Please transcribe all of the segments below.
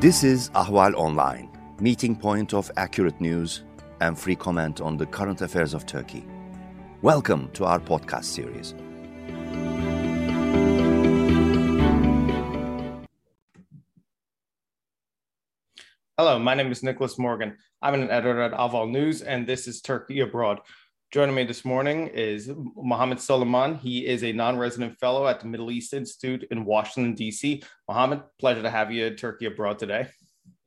This is Ahval Online, meeting point of accurate news and free comment on the current affairs of Turkey. Welcome to our podcast series. Hello, my name is Nicholas Morgan. I'm an editor at Ahval News, and this is Turkey Abroad. Joining me this morning is Mohammed Soliman. He is a non resident fellow at the Middle East Institute in Washington, D.C. Mohammed, pleasure to have you at Turkey Abroad today.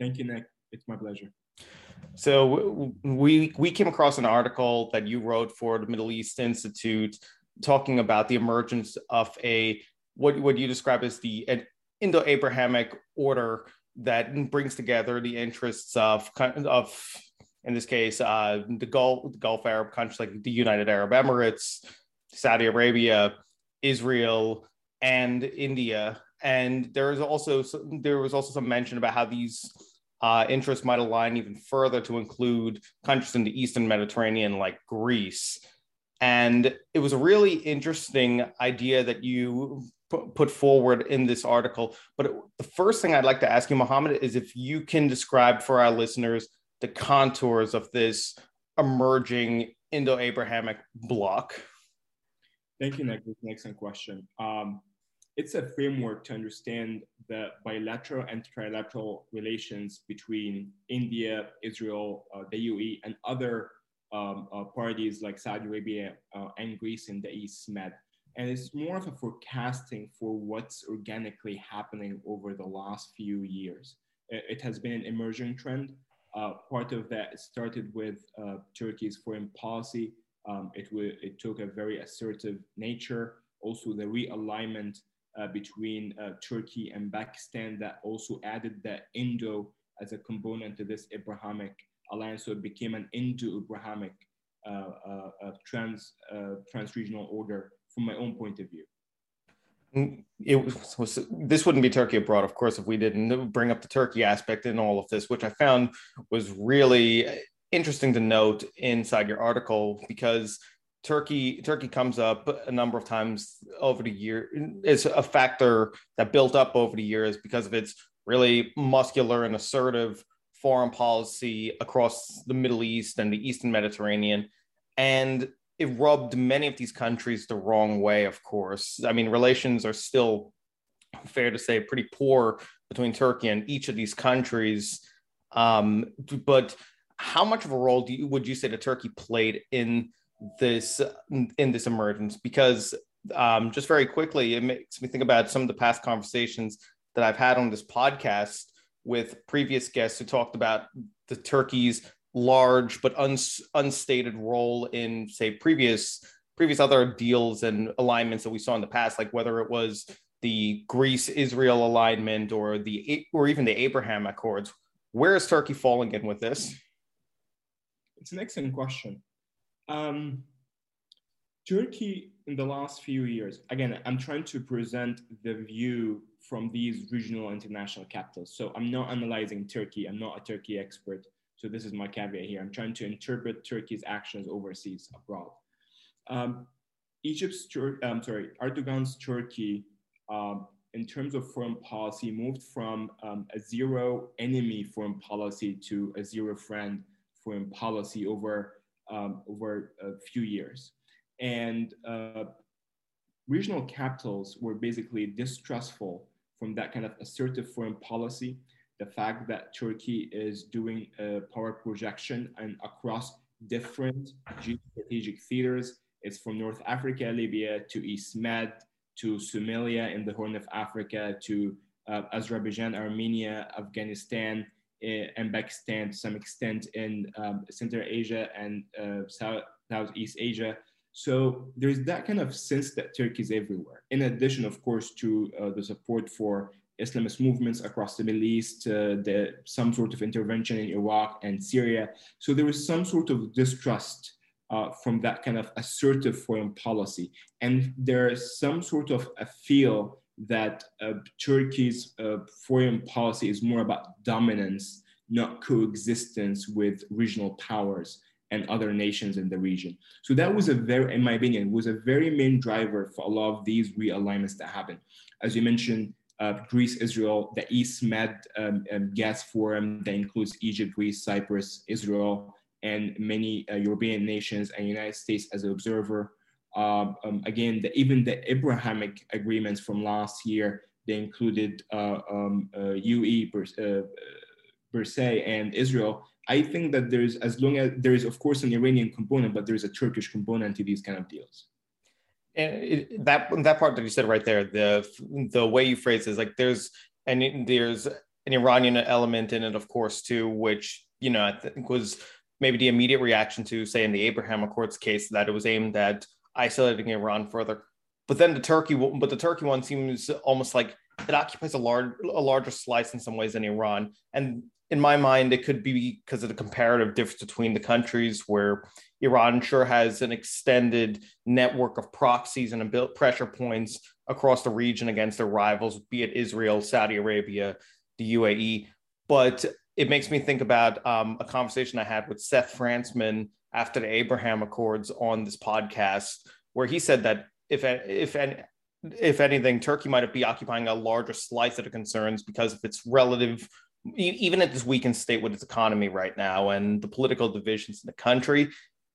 Thank you, Nick. It's my pleasure. So, we, we came across an article that you wrote for the Middle East Institute talking about the emergence of a what, what you describe as the Indo Abrahamic order that brings together the interests of, of in this case, uh, the Gulf, Gulf Arab countries like the United Arab Emirates, Saudi Arabia, Israel, and India. And there is also there was also some mention about how these uh, interests might align even further to include countries in the Eastern Mediterranean like Greece. And it was a really interesting idea that you put forward in this article. But the first thing I'd like to ask you, Mohammed, is if you can describe for our listeners the contours of this emerging Indo-Abrahamic bloc? Thank you, Nick. Excellent question. Um, it's a framework to understand the bilateral and trilateral relations between India, Israel, uh, the UAE, and other um, uh, parties like Saudi Arabia uh, and Greece in the East Med. And it's more of a forecasting for what's organically happening over the last few years. It has been an emerging trend. Uh, part of that started with uh, Turkey's foreign policy. Um, it, it took a very assertive nature. Also, the realignment uh, between uh, Turkey and Pakistan that also added the Indo as a component to this Abrahamic alliance. So it became an Indo-Abrahamic uh, uh, trans, trans-regional order from my own point of view. It was, this wouldn't be Turkey abroad, of course, if we didn't bring up the Turkey aspect in all of this, which I found was really interesting to note inside your article because Turkey Turkey comes up a number of times over the year. It's a factor that built up over the years because of its really muscular and assertive foreign policy across the Middle East and the Eastern Mediterranean. And it rubbed many of these countries the wrong way, of course. I mean, relations are still fair to say pretty poor between Turkey and each of these countries. Um, but how much of a role do you, would you say that Turkey played in this in this emergence? Because um, just very quickly, it makes me think about some of the past conversations that I've had on this podcast with previous guests who talked about the Turkey's large but uns- unstated role in say previous previous other deals and alignments that we saw in the past like whether it was the Greece Israel alignment or the or even the Abraham Accords. Where is Turkey falling in with this? It's an excellent question. Um, Turkey in the last few years again I'm trying to present the view from these regional international capitals. So I'm not analyzing Turkey. I'm not a Turkey expert so this is my caveat here. I'm trying to interpret Turkey's actions overseas abroad. Um, Egypt's, I'm sorry, Erdogan's Turkey, um, in terms of foreign policy, moved from um, a zero enemy foreign policy to a zero friend foreign policy over um, over a few years. And uh, regional capitals were basically distrustful from that kind of assertive foreign policy the fact that Turkey is doing a power projection and across different geostrategic theaters. It's from North Africa, Libya, to East Med, to Somalia in the Horn of Africa, to uh, Azerbaijan, Armenia, Afghanistan, uh, and Pakistan to some extent in um, Central Asia and uh, South, Southeast Asia. So there's that kind of sense that Turkey is everywhere. In addition, of course, to uh, the support for Islamist movements across the Middle East, uh, the, some sort of intervention in Iraq and Syria. So there was some sort of distrust uh, from that kind of assertive foreign policy. And there's some sort of a feel that uh, Turkey's uh, foreign policy is more about dominance, not coexistence with regional powers and other nations in the region. So that was a very, in my opinion, was a very main driver for a lot of these realignments that happened. As you mentioned, uh, Greece, Israel, the East Med um, um, Gas Forum that includes Egypt, Greece, Cyprus, Israel, and many uh, European nations and United States as an observer. Um, um again, the, even the Abrahamic agreements from last year, they included uh, um, UE per, uh, per se and Israel. I think that there's, as long as there is, of course, an Iranian component, but there's a Turkish component to these kind of deals and it, that that part that you said right there, the the way you phrase it is like there's and there's an Iranian element in it, of course, too, which you know I think was maybe the immediate reaction to say in the Abraham Accords case that it was aimed at isolating Iran further. But then the Turkey, but the Turkey one seems almost like it occupies a large a larger slice in some ways than Iran, and in my mind, it could be because of the comparative difference between the countries, where Iran sure has an extended network of proxies and pressure points across the region against their rivals, be it Israel, Saudi Arabia, the UAE. But it makes me think about um, a conversation I had with Seth Frantzman after the Abraham Accords on this podcast, where he said that if if if anything, Turkey might be occupying a larger slice of the concerns because of its relative even at this weakened state with its economy right now and the political divisions in the country,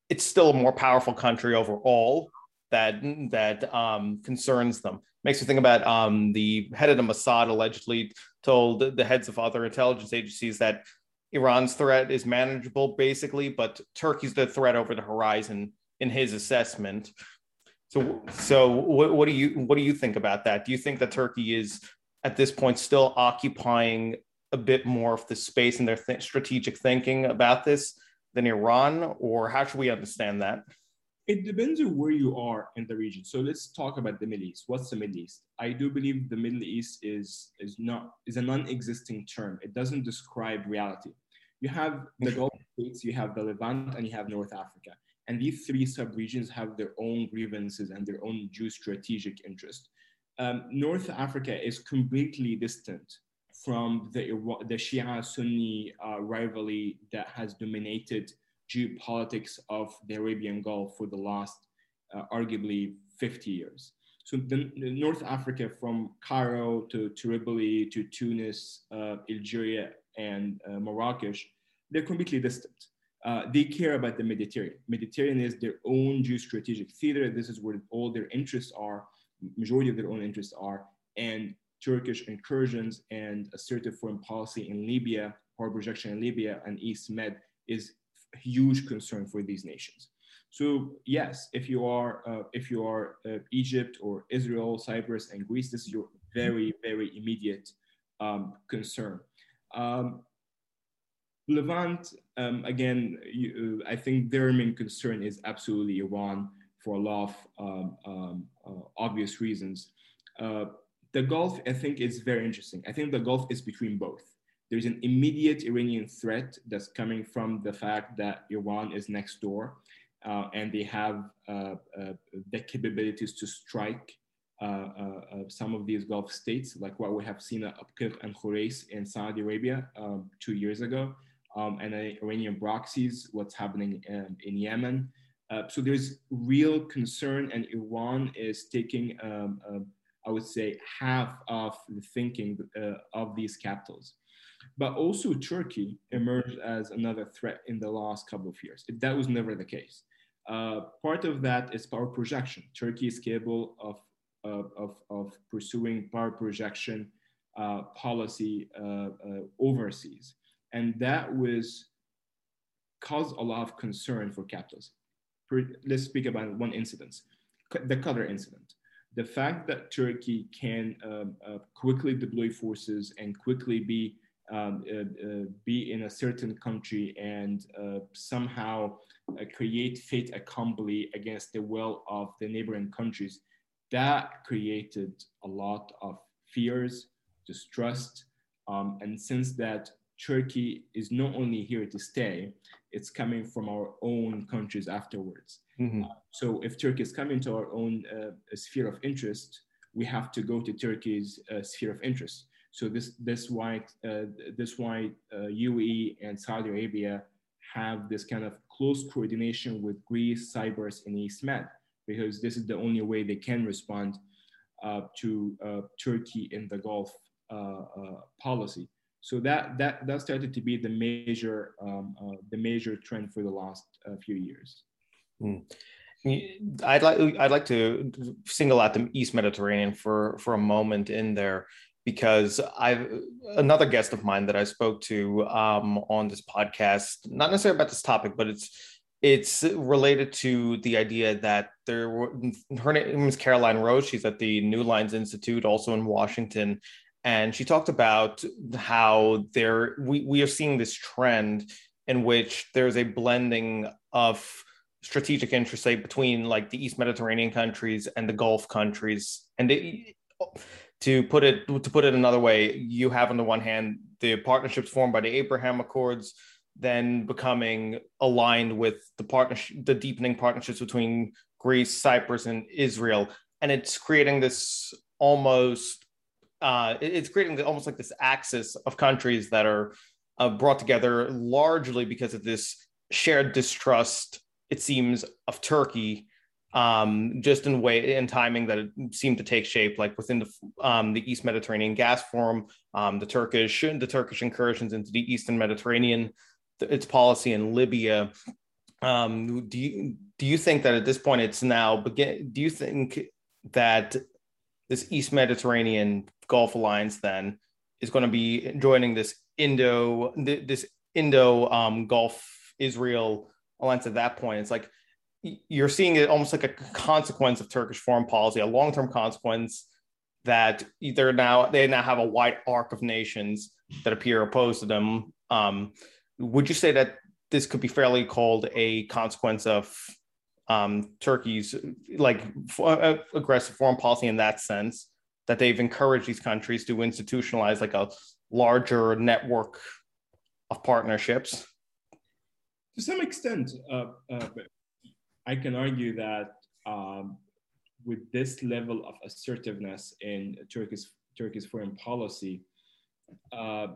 it's still a more powerful country overall that that um, concerns them. Makes me think about um, the head of the Mossad allegedly told the heads of other intelligence agencies that Iran's threat is manageable, basically, but Turkey's the threat over the horizon in his assessment. So, so what, what do you what do you think about that? Do you think that Turkey is at this point still occupying a bit more of the space in their th- strategic thinking about this than Iran, or how should we understand that? It depends on where you are in the region. So let's talk about the Middle East. What's the Middle East? I do believe the Middle East is is not is a non-existing term. It doesn't describe reality. You have the Gulf states, you have the Levant, and you have North Africa. And these three sub-regions have their own grievances and their own geostrategic interest. Um, North Africa is completely distant from the, the Shia Sunni uh, rivalry that has dominated geopolitics of the Arabian Gulf for the last uh, arguably 50 years. So the, the, North Africa from Cairo to Tripoli to Tunis, uh, Algeria, and uh, Marrakesh, they're completely distant. Uh, they care about the Mediterranean. Mediterranean is their own geostrategic theater. This is where all their interests are, majority of their own interests are. And Turkish incursions and assertive foreign policy in Libya, power projection in Libya and East Med is huge concern for these nations. So yes, if you are uh, if you are uh, Egypt or Israel, Cyprus, and Greece, this is your very very immediate um, concern. Um, Levant, um, again, you, uh, I think their main concern is absolutely Iran for a lot of um, um, uh, obvious reasons. Uh, the Gulf, I think, is very interesting. I think the Gulf is between both. There's an immediate Iranian threat that's coming from the fact that Iran is next door uh, and they have uh, uh, the capabilities to strike uh, uh, uh, some of these Gulf states, like what we have seen at Abqaiq and Khurais in Saudi Arabia um, two years ago, um, and Iranian proxies, what's happening in, in Yemen. so there's real concern, and Iran is taking um, I would say, half of the thinking uh, of these capitals. But also Turkey emerged as another threat in the last couple of years. That was never the case. Uh, part of that is power projection. Turkey is capable of, of, of pursuing power projection uh, policy uh, uh, overseas. And that was caused a lot of concern for capitals. Let's speak about one incident, the Qatar incident the fact that Turkey can um, uh, quickly deploy forces and quickly be um, uh, uh, be in a certain country and uh, somehow uh, create fait accompli against the will of the neighboring countries, that created a lot of fears, distrust, um, and since that Turkey is not only here to stay, it's coming from our own countries afterwards. Mm-hmm. Uh, so if Turkey is coming to our own uh, sphere of interest, we have to go to Turkey's uh, sphere of interest. So this this why uh, this why UAE uh, and Saudi Arabia have this kind of close coordination with Greece, Cyprus, and East Med because this is the only way they can respond uh, to uh, Turkey in the Gulf policy. So that that that started to be the major um, the major trend for the last few years. Mm. I'd like I'd like to single out the East Mediterranean for for a moment in there because I've another guest of mine that I spoke to um, on this podcast, not necessarily about this topic, but it's it's related to the idea that there were her name is Caroline Rose. She's at the New Lines Institute, also in Washington, and she talked about how there we, we are seeing this trend in which there's a blending of strategic interests say between like the East Mediterranean countries and the Gulf countries, and it, to put it to put it another way, you have on the one hand the partnerships formed by the Abraham Accords then becoming aligned with the partnership, the deepening partnerships between Greece, Cyprus, and Israel, and it's creating this almost, uh, it's creating almost like this axis of countries that are uh, brought together largely because of this shared distrust. It seems of Turkey, um, just in way in timing that it seemed to take shape, like within the um, the East Mediterranean Gas Forum, um, the Turkish the Turkish incursions into the Eastern Mediterranean its policy in Libya. Um, do you do you think that at this point it's now begin? Do you think that this East Mediterranean Gulf Alliance then is going to be joining this Indo this Indo um, Gulf Israel alliance at that point? It's like you're seeing it almost like a consequence of Turkish foreign policy, a long term consequence that they're now they now have a wide arc of nations that appear opposed to them. Um, would you say that this could be fairly called a consequence of um, Turkey's like uh, aggressive foreign policy in that sense that they've encouraged these countries to institutionalize like a larger network of partnerships? To some extent, uh, uh, I can argue that um, with this level of assertiveness in Turkey's Turkey's foreign policy, uh,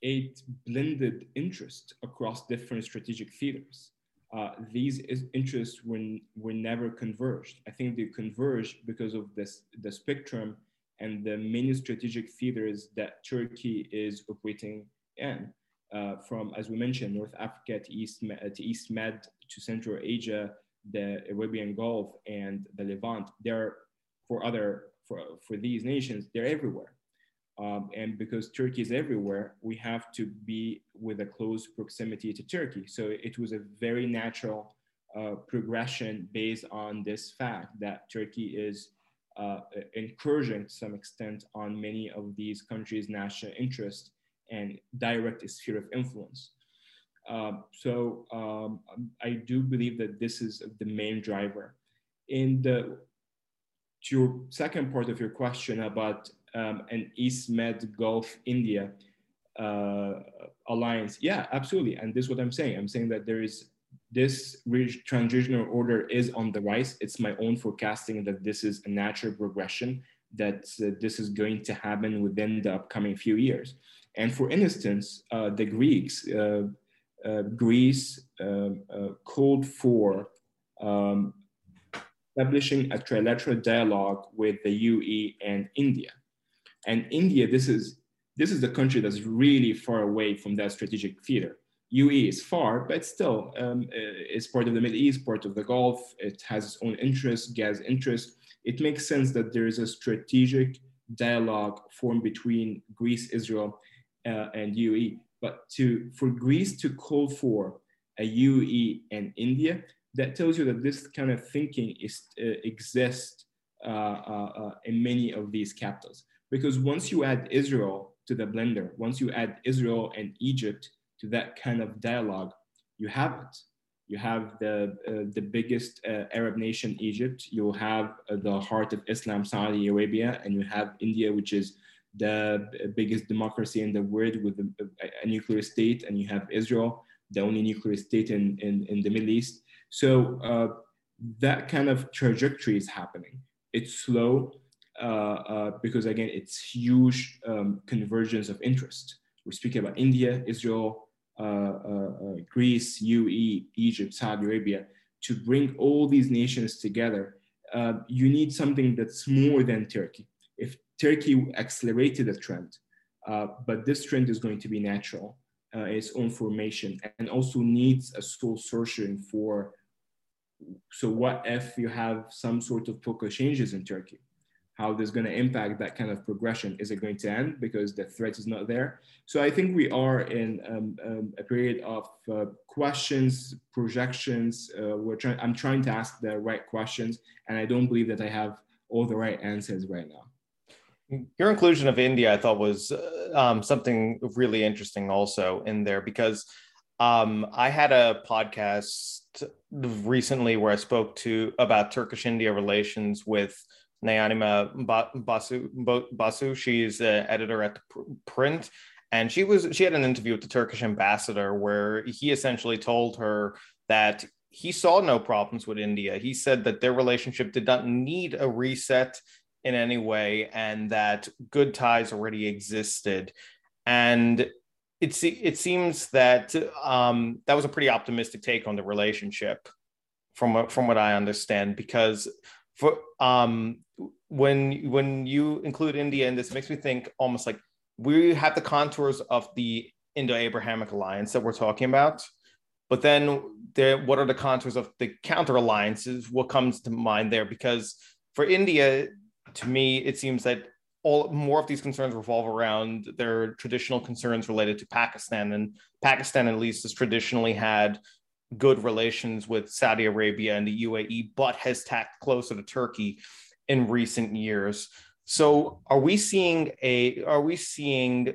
it blended interest across different strategic theaters. Uh, these interests were, were never converged. I think they converged because of this, the spectrum and the many strategic theaters that Turkey is operating in. Uh, from, as we mentioned, North Africa to East, to East Med to Central Asia, the Arabian Gulf, and the Levant. They're for other for, for these nations, they're everywhere. Um, and because Turkey is everywhere, we have to be with a close proximity to Turkey. So it was a very natural uh, progression based on this fact that Turkey is uh, incursion to some extent on many of these countries' national interest and direct sphere of influence. Um, so um, I do believe that this is the main driver. In the to your second part of your question about um, an East Med Gulf India uh, alliance. Yeah, absolutely. And this is what I'm saying. I'm saying that there is this transitional order is on the rise. It's my own forecasting that this is a natural progression, that uh, this is going to happen within the upcoming few years. And for instance, uh, the Greeks, uh, uh Greece uh, called for um, establishing a trilateral dialogue with the UE and India. And India, this is this is the country that's really far away from that strategic theater. UE is far, but still um, uh, it's part of the Middle East, part of the Gulf. It has its own interests, gas interests. It makes sense that there is a strategic dialogue formed between Greece, Israel, uh, and UE. But to for Greece to call for a UE and India, that tells you that this kind of thinking is, uh, exists uh, uh, uh in many of these capitals. Because once you add Israel to the blender, once you add Israel and Egypt to that kind of dialogue, you have it. You have the, uh, the biggest uh, Arab nation, Egypt. You have uh, the heart of Islam, Saudi Arabia, and you have India, which is the biggest democracy in the world with a, a nuclear state, and you have Israel, the only nuclear state in, in, in the Middle East. So uh, that kind of trajectory is happening. It's slow, uh, uh, because again, it's huge um, convergence of interest. We're speaking about India, Israel, uh, Greece, UE, Egypt, Saudi Arabia, to bring all these nations together uh, you need something that's more than Turkey. If Turkey accelerated a trend, uh, but this trend is going to be natural, uh, its own formation, and also needs a soul searching for. So, what if you have some sort of political changes in Turkey? How this is going to impact that kind of progression. Is it going to end because the threat is not there? So I think we are in um, um, a period of uh, questions, projections. Uh, we're trying. I'm trying to ask the right questions, and I don't believe that I have all the right answers right now. Your inclusion of India, I thought, was uh, um, something really interesting also in there because um, I had a podcast recently where I spoke to about Turkish India relations with Nayanima Basu, Basu. She's an editor at the Print, and she was she had an interview with the Turkish ambassador where he essentially told her that he saw no problems with India. He said that their relationship did not need a reset in any way, and that good ties already existed. And it it seems that um, that was a pretty optimistic take on the relationship, from from what I understand, because for um when when you include India in this, makes me think almost like we have the contours of the Indo-Abrahamic alliance that we're talking about, but then there, what are the contours of the counter alliances? What comes to mind there? Because for India, to me, it seems that all more of these concerns revolve around their traditional concerns related to Pakistan, and Pakistan at least has traditionally had good relations with Saudi Arabia and the UAE, but has tacked closer to Turkey in recent years. So are we seeing a are we seeing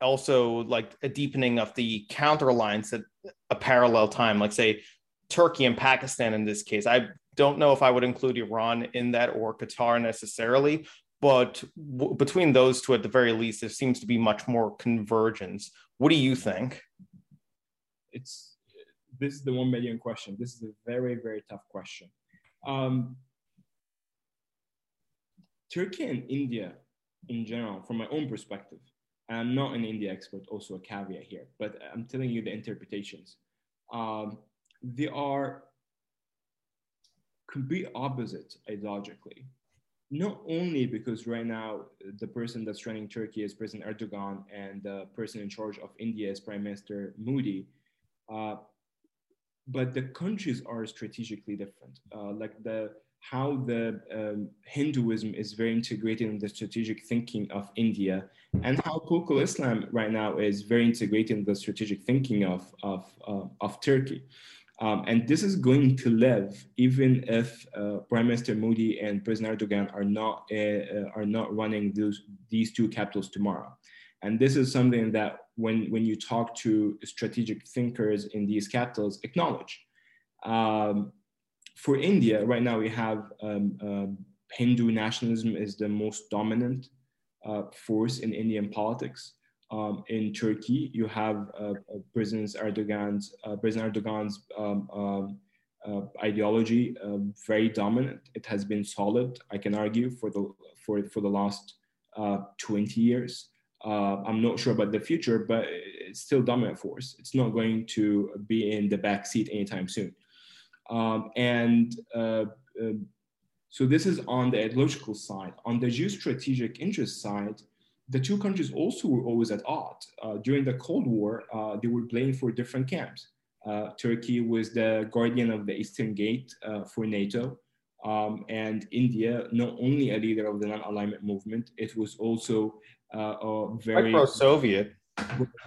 also like a deepening of the counter alliance at a parallel time, like say Turkey and Pakistan in this case? I don't know if I would include Iran in that or Qatar necessarily, but w- between those two, at the very least, there seems to be much more convergence. What do you think? It's this is the one million question. This is a very, very tough question. Um, Turkey and India, in general, from my own perspective, and I'm not an India expert, also a caveat here, but I'm telling you the interpretations. Um, they are complete opposite ideologically. Not only because right now the person that's running Turkey is President Erdogan and the person in charge of India is Prime Minister Modi, uh, but the countries are strategically different. Uh, like the how the um, Hinduism is very integrated in the strategic thinking of India, and how political Islam right now is very integrated in the strategic thinking of of uh, of Turkey. Um, and this is going to live even if uh, Prime Minister Modi and President Erdogan are not uh, uh are not running those, these two capitals tomorrow. And this is something that when, when you talk to strategic thinkers in these capitals, acknowledge. Um, for India, right now we have um, um, Hindu nationalism is the most dominant uh, force in Indian politics. Um, in Turkey, you have uh, uh President Erdogan's uh, President Erdogan's um, um, uh, ideology very dominant. It has been solid, I can argue, for the for for the last uh, 20 years. I'm not sure about the future, but it's still dominant force. It's not going to be in the back seat anytime soon. Um, and uh, uh, so this is on the ideological side. On the geostrategic interest side, the two countries also were always at odds. Uh, during the Cold War, uh, they were playing for different camps. Uh, Turkey was the guardian of the Eastern Gate for NATO. Um, and India, not only a leader of the non-alignment movement, it was also uh, very pro-Soviet.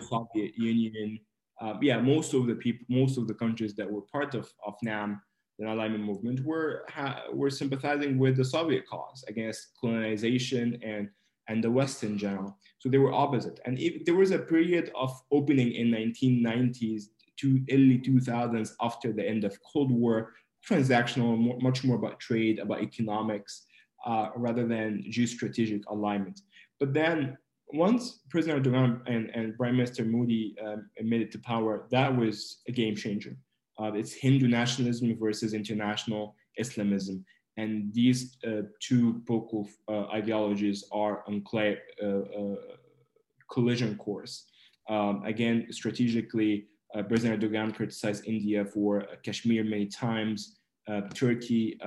Soviet Union. Uh, yeah, most of the people, most of the countries that were part of, of NAM, the non-alignment movement, were were sympathizing with the Soviet cause against colonization and and the West in general. So they were opposite. And if, there was a period of opening in 1990s to early 2000s after the end of Cold War, transactional, more, much more about trade, about economics, uh, rather than geostrategic alignment. But then once President Erdogan and, and Prime Minister Modi um, admitted to power, that was a game changer. Uh, it's Hindu nationalism versus international Islamism. And these uh, two political uh, ideologies are on uh, uh, collision course. Um, again, strategically, uh, President Erdogan criticized India for Kashmir many times. Turkey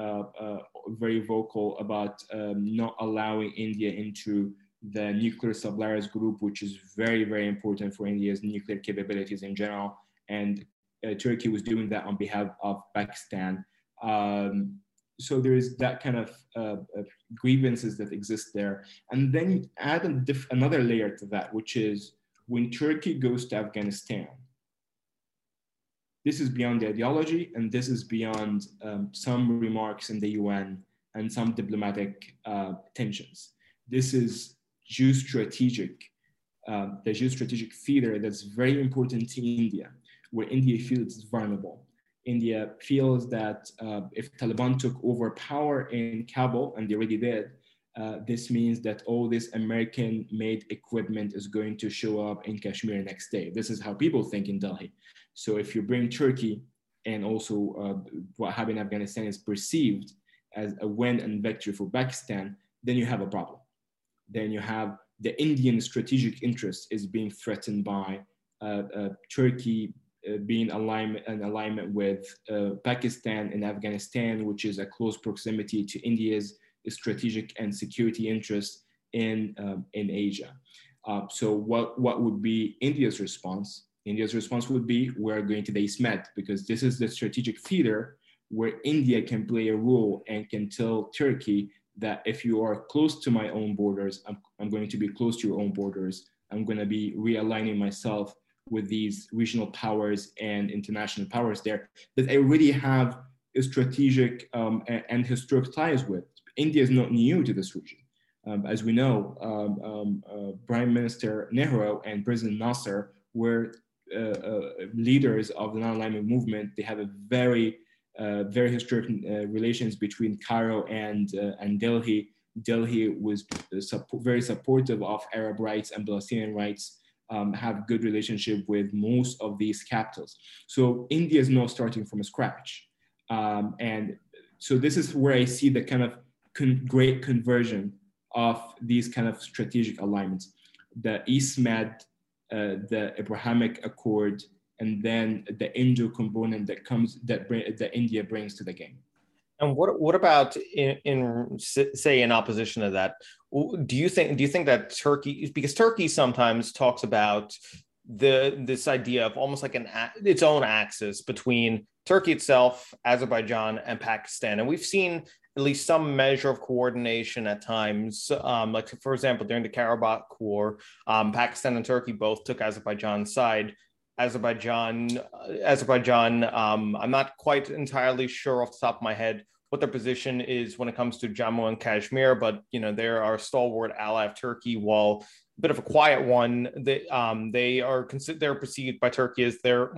very vocal about um, not allowing India into the nuclear Suppliers group, which is very, very important for India's nuclear capabilities in general. And uh, Turkey was doing that on behalf of Pakistan. Um, so there is that kind of uh, grievances that exist there. And then you add diff- another layer to that, which is when Turkey goes to Afghanistan, this is beyond the ideology and this is beyond um, some remarks in the UN and some diplomatic uh, tensions. This is geostrategic, uh, the geostrategic theater that's very important to India, where India feels it's vulnerable. India feels that uh, if Taliban took over power in Kabul, and they already did, uh, this means that all this American made equipment is going to show up in Kashmir next day. This is how people think in Delhi. So if you bring Turkey and also uh, what happened in Afghanistan is perceived as a win and victory for Pakistan, then you have a problem. Then you have the Indian strategic interest is being threatened by uh, uh, Turkey uh, being alignment in alignment with uh, Pakistan and Afghanistan, which is a close proximity to India's strategic and security interests in um, in Asia. Uh, so what what would be India's response? India's response would be we're going to the East Med because this is the strategic theater where India can play a role and can tell Turkey that if you are close to my own borders, I'm, I'm going to be close to your own borders. I'm going to be realigning myself with these regional powers and international powers there that I already have strategic um, and historic ties with. India is not new to this region. Um, as we know, um, um uh, Prime Minister Nehru and President Nasser were uh, uh, leaders of the non-alignment movement. They have a very, very historic uh, relations between Cairo and uh, and Delhi. Delhi was very supportive of Arab rights and Palestinian rights. Um, have good relationship with most of these capitals. So India is not starting from scratch. Um, and so this is where I see the kind of con great conversion of these kind of strategic alignments. The East Med, uh, the Abrahamic Accord, and then the Indo component that comes that that India brings to the game. And what what about in, in, say in opposition to that? Do you think do you think that Turkey because Turkey sometimes talks about the this idea of almost like an its own axis between Turkey itself, Azerbaijan, and Pakistan, and we've seen at least some measure of coordination at times. Um, like for example, during the Karabakh War, um, Pakistan and Turkey both took Azerbaijan's side. Azerbaijan, Azerbaijan. Um, I'm not quite entirely sure off the top of my head what their position is when it comes to Jammu and Kashmir, but you know they are a stalwart ally of Turkey, while a bit of a quiet one. They um, they are considered they're perceived by Turkey as their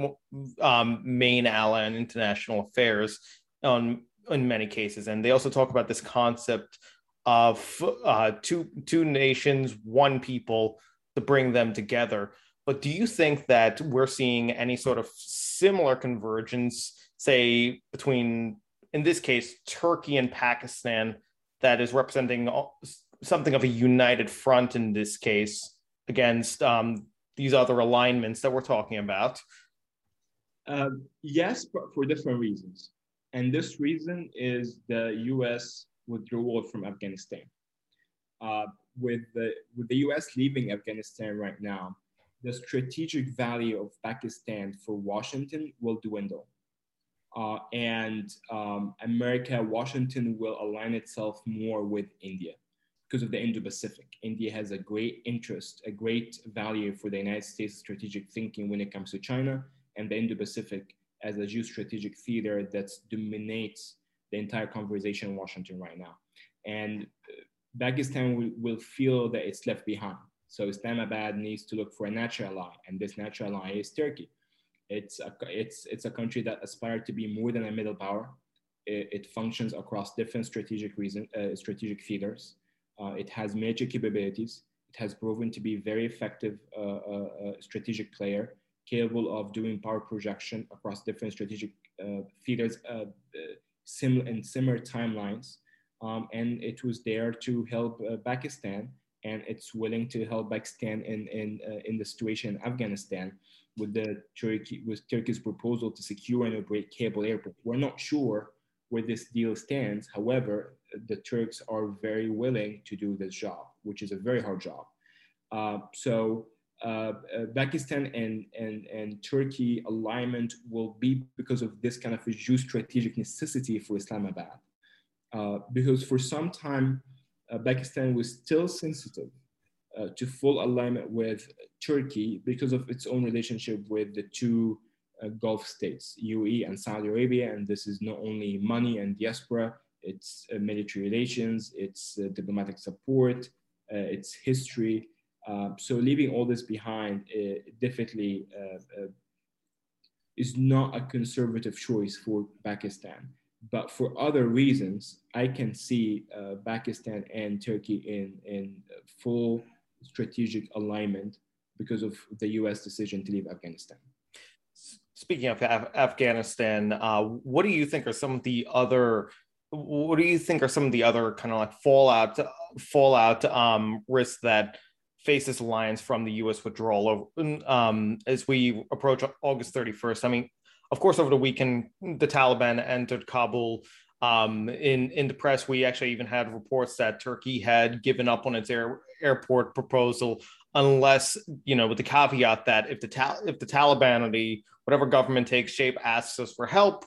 um, main ally in international affairs. Um, in many cases. And they also talk about this concept of uh, two two nations, one people to bring them together. But do you think that we're seeing any sort of similar convergence, say between, in this case, Turkey and Pakistan, that is representing something of a united front in this case against um, these other alignments that we're talking about? Um, yes, but for different reasons. And this reason is the US withdrawal from Afghanistan. Uh, with, the, with the US leaving Afghanistan right now, the strategic value of Pakistan for Washington will dwindle. Uh, and um, America, Washington will align itself more with India because of the Indo-Pacific. India has a great interest, a great value for the United States strategic thinking when it comes to China, and the Indo-Pacific as a geostrategic theater that dominates the entire conversation in Washington right now. And uh, Pakistan will, will feel that it's left behind. So Islamabad needs to look for a natural ally, and this natural ally is Turkey. It's a, it's, it's a country that aspires to be more than a middle power. It, it functions across different strategic reason, uh, strategic theaters. Uh, it has major capabilities. It has proven to be very effective uh, uh, uh strategic player capable of doing power projection across different strategic uh, theaters uh, uh, sim- in similar timelines. Um, and it was there to help Pakistan, and it's willing to help Pakistan in in uh, in the situation in Afghanistan with the Turkey with Turkey's proposal to secure and operate Kabul airport. We're not sure where this deal stands. However, the Turks are very willing to do this job, which is a very hard job. Uh, so uh, uh, Pakistan and, and, and Turkey alignment will be because of this kind of a geostrategic necessity for Islamabad. Uh, because for some time, uh, Pakistan was still sensitive uh, to full alignment with Turkey because of its own relationship with the two uh, Gulf states, UAE and Saudi Arabia. And this is not only money and diaspora, it's military relations, it's diplomatic support, it's history. So leaving all this behind uh, definitely uh, uh, is not a conservative choice for Pakistan. But for other reasons, I can see uh, Pakistan and Turkey in, in full strategic alignment because of the US decision to leave Afghanistan. Speaking of Af- Afghanistan, uh, what do you think are some of the other what do you think are some of the other kind of like fallout fallout um, risks that face this alliance from the U.S. withdrawal um, as we approach August 31st. I mean, of course, over the weekend, the Taliban entered Kabul. Um, in in the press, we actually even had reports that Turkey had given up on its air, airport proposal, unless you know, with the caveat that if the ta- if the Taliban or the whatever government takes shape asks us for help,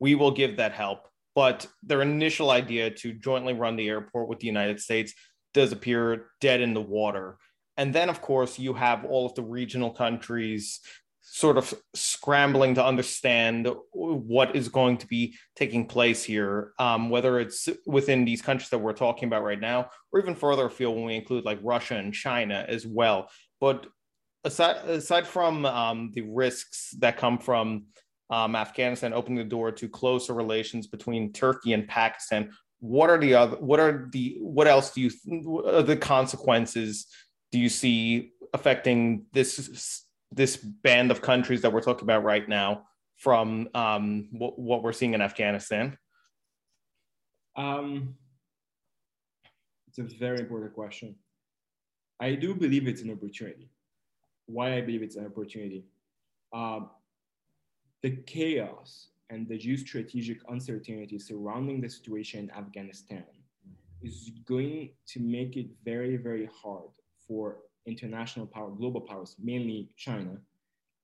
we will give that help. But their initial idea to jointly run the airport with the United States does appear dead in the water. And then, of course, you have all of the regional countries sort of scrambling to understand what is going to be taking place here, um, whether it's within these countries that we're talking about right now, or even further afield when we include like Russia and China as well. But aside aside from um, the risks that come from um, Afghanistan opening the door to closer relations between Turkey and Pakistan, what are the other? What are the? What else do you? What the consequences do you see affecting this this band of countries that we're talking about right now from um, what, what, we're seeing in Afghanistan? Um, it's a very important question. I do believe it's an opportunity. Why I believe it's an opportunity. Um, the chaos and the geostrategic uncertainty surrounding the situation in Afghanistan is going to make it very, very hard for international power, global powers, mainly China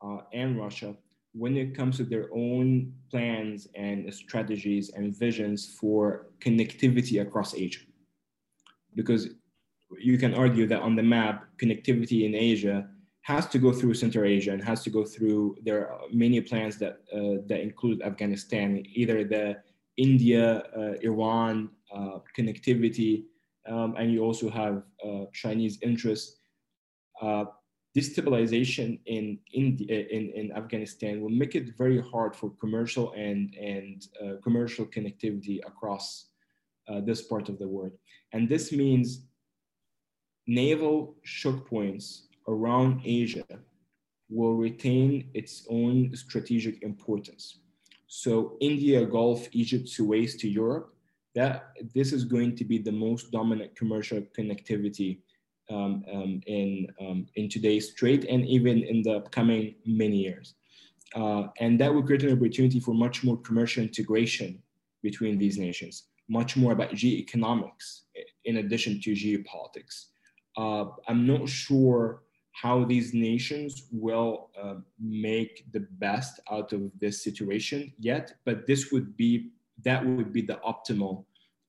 uh, and Russia, when it comes to their own plans and strategies and visions for connectivity across Asia. Because you can argue that on the map, connectivity in Asia has to go through Central Asia and has to go through, there are many plans that, uh, that include Afghanistan, either the India, uh, Iran uh, connectivity, um, and you also have uh, Chinese interests. Uh, destabilization in, India, in, in Afghanistan will make it very hard for commercial and, and uh, commercial connectivity across uh, this part of the world. And this means naval choke points around Asia will retain its own strategic importance. So India, Gulf, Egypt, Suez to Europe that this is going to be the most dominant commercial connectivity um, um, in, um, in today's trade and even in the upcoming many years. Uh, and that would create an opportunity for much more commercial integration between these nations, much more about geoeconomics in addition to geopolitics. Uh, I'm not sure how these nations will uh, make the best out of this situation yet, but this would be that would be the optimal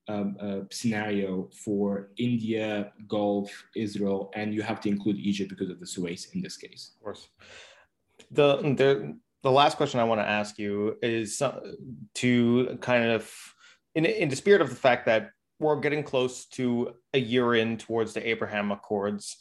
um, uh, scenario for India, Gulf, Israel, and you have to include Egypt because of the Suez in this case. Of course. The the the last question I want to ask you is to kind of in in the spirit of the fact that we're getting close to a year in towards the Abraham Accords,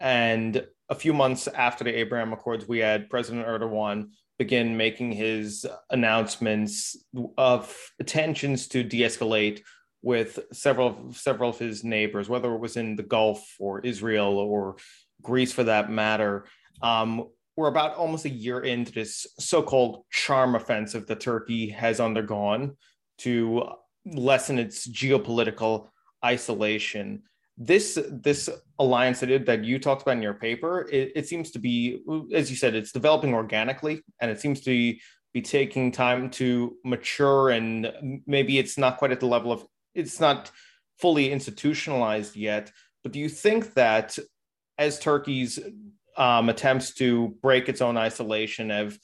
and a few months after the Abraham Accords, we had President Erdogan begin making his announcements of intentions to de-escalate with several several of his neighbors, whether it was in the Gulf or Israel or Greece for that matter. Um, we're about almost a year into this so-called charm offensive that Turkey has undergone to lessen its geopolitical isolation this this alliance that, that you talked about in your paper it, it, seems to be as you said it's developing organically and it seems to be be taking time to mature and maybe it's not quite at the level of it's not fully institutionalized yet but do you think that as turkey's um, attempts to break its own isolation have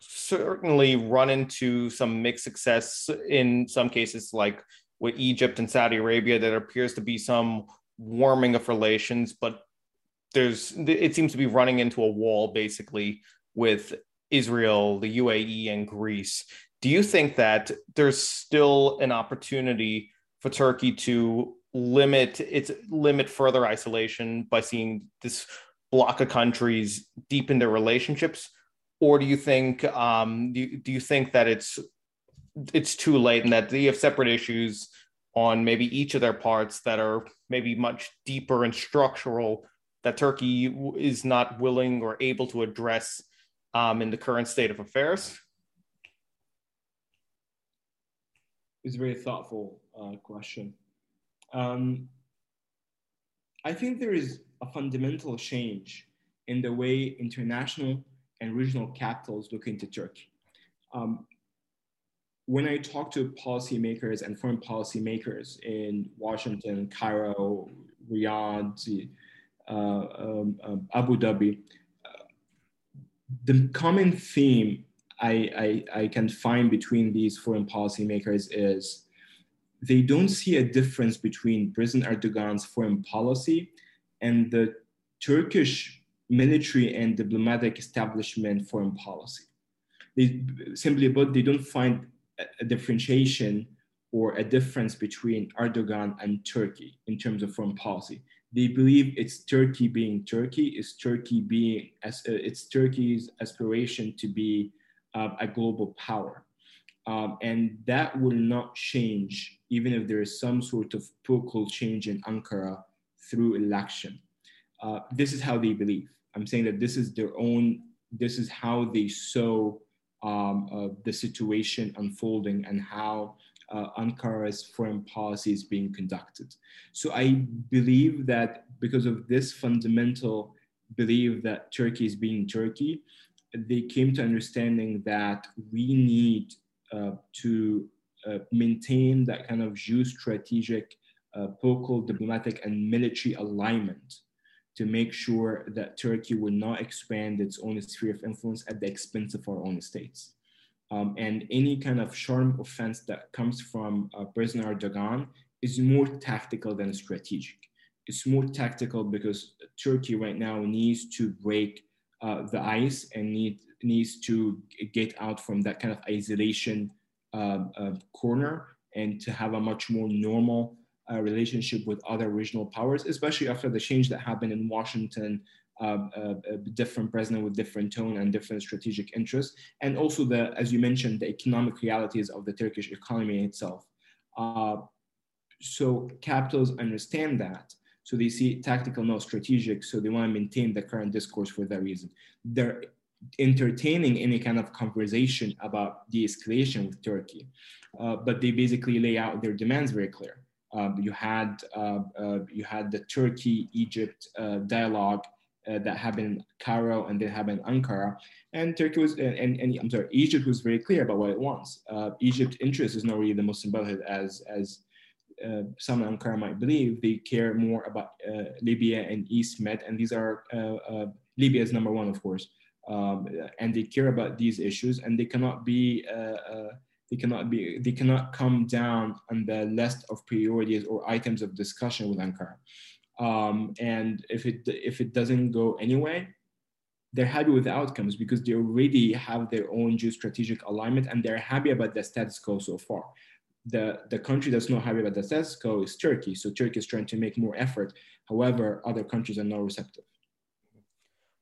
certainly run into some mixed success in some cases like with egypt and saudi arabia there appears to be some warming of relations but there's it seems to be running into a wall basically with Israel, the UAE, and Greece. Do you think that there's still an opportunity for Turkey to limit its limit further isolation by seeing this block of countries deepen their relationships, or do you think um, do, you, do you think that it's it's too late and that they have separate issues on maybe each of their parts that are maybe much deeper and structural that Turkey is not willing or able to address um, in the current state of affairs? It's a very thoughtful uh, question. Um, I think there is a fundamental change in the way international and regional capitals look into Turkey. Um, when I talk to policymakers and foreign policymakers in Washington, Cairo, Riyadh, uh, um, um, Abu Dhabi, the common theme I, I, I can find between these foreign policymakers is they don't see a difference between President Erdogan's foreign policy and the Turkish military and diplomatic establishment foreign policy. They simply put, they don't find a differentiation or a difference between Erdogan and Turkey in terms of foreign policy they believe it's Turkey being Turkey, is Turkey being as uh, it's Turkey's aspiration to be uh, a global power, um, and that will not change even if there is some sort of political change in Ankara through election. Uh, this is how they believe. I'm saying that this is their own. This is how they saw um, uh, the situation unfolding and how uh, Ankara's foreign policy is being conducted. So I believe that because of this fundamental belief that Turkey is being Turkey, they came to understanding that we need to uh, maintain that kind of geostrategic, uh, political, diplomatic, and military alignment to make sure that Turkey will not expand its own sphere of influence at the expense of our own states. Um, and any kind of sharp offense that comes from uh, President Erdogan is more tactical than strategic. It's more tactical because Turkey right now needs to break uh, the ice and need, needs to get out from that kind of isolation uh, uh, corner and to have a much more normal uh, relationship with other regional powers, especially after the change that happened in Washington uh, uh, different president with different tone and different strategic interests, and also the, as you mentioned, the economic realities of the Turkish economy itself. So capitals understand that. So they see tactical, not strategic. So they want to maintain the current discourse for that reason. They're entertaining any kind of conversation about de-escalation with Turkey, uh, but they basically lay out their demands very clear. Uh, you had uh, uh, you had the Turkey-Egypt dialogue uh, that happened in Cairo and then happened in Ankara. And Turkey was, and, and, I'm sorry, Egypt was very clear about what it wants. Uh, Egypt's interest is not really the Muslim Brotherhood as, as uh, some Ankara might believe. They care more about uh, Libya and East Med, and these are, uh, uh, Libya is number one, of course. Um, and they care about these issues and they cannot be, they cannot be, they cannot come down on the list of priorities or items of discussion with Ankara. Um, and if it if it doesn't go anyway, they're happy with the outcomes because they already have their own geostrategic alignment and they're happy about the status quo so far. The, the country that's not happy about the status quo is Turkey. So Turkey is trying to make more effort. However, other countries are not receptive.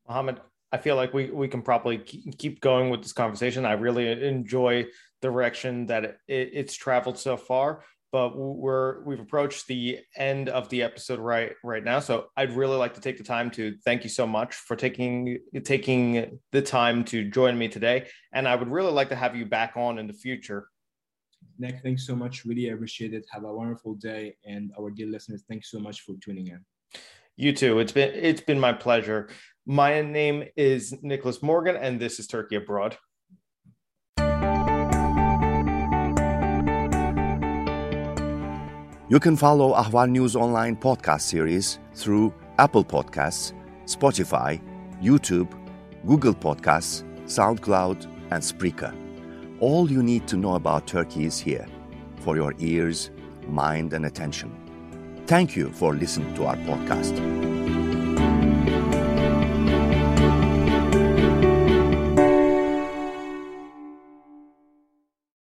Mohammed, I feel like we, we can probably keep going with this conversation. I really enjoy the direction that it, it's traveled so far but we're we've approached the end of the episode right right now so i'd really like to take the time to thank you so much for taking taking the time to join me today and i would really like to have you back on in the future Nick, thanks so much. Really appreciate it. Have a wonderful day. And our dear listeners, thanks so much for tuning in. You too. It's been it's been my pleasure. My name is Nicholas Morgan, and this is Turkey Abroad. You can follow Ahval News Online podcast series through Apple Podcasts, Spotify, YouTube, Google Podcasts, SoundCloud, and Spreaker. All you need to know about Turkey is here for your ears, mind, and attention. Thank you for listening to our podcast.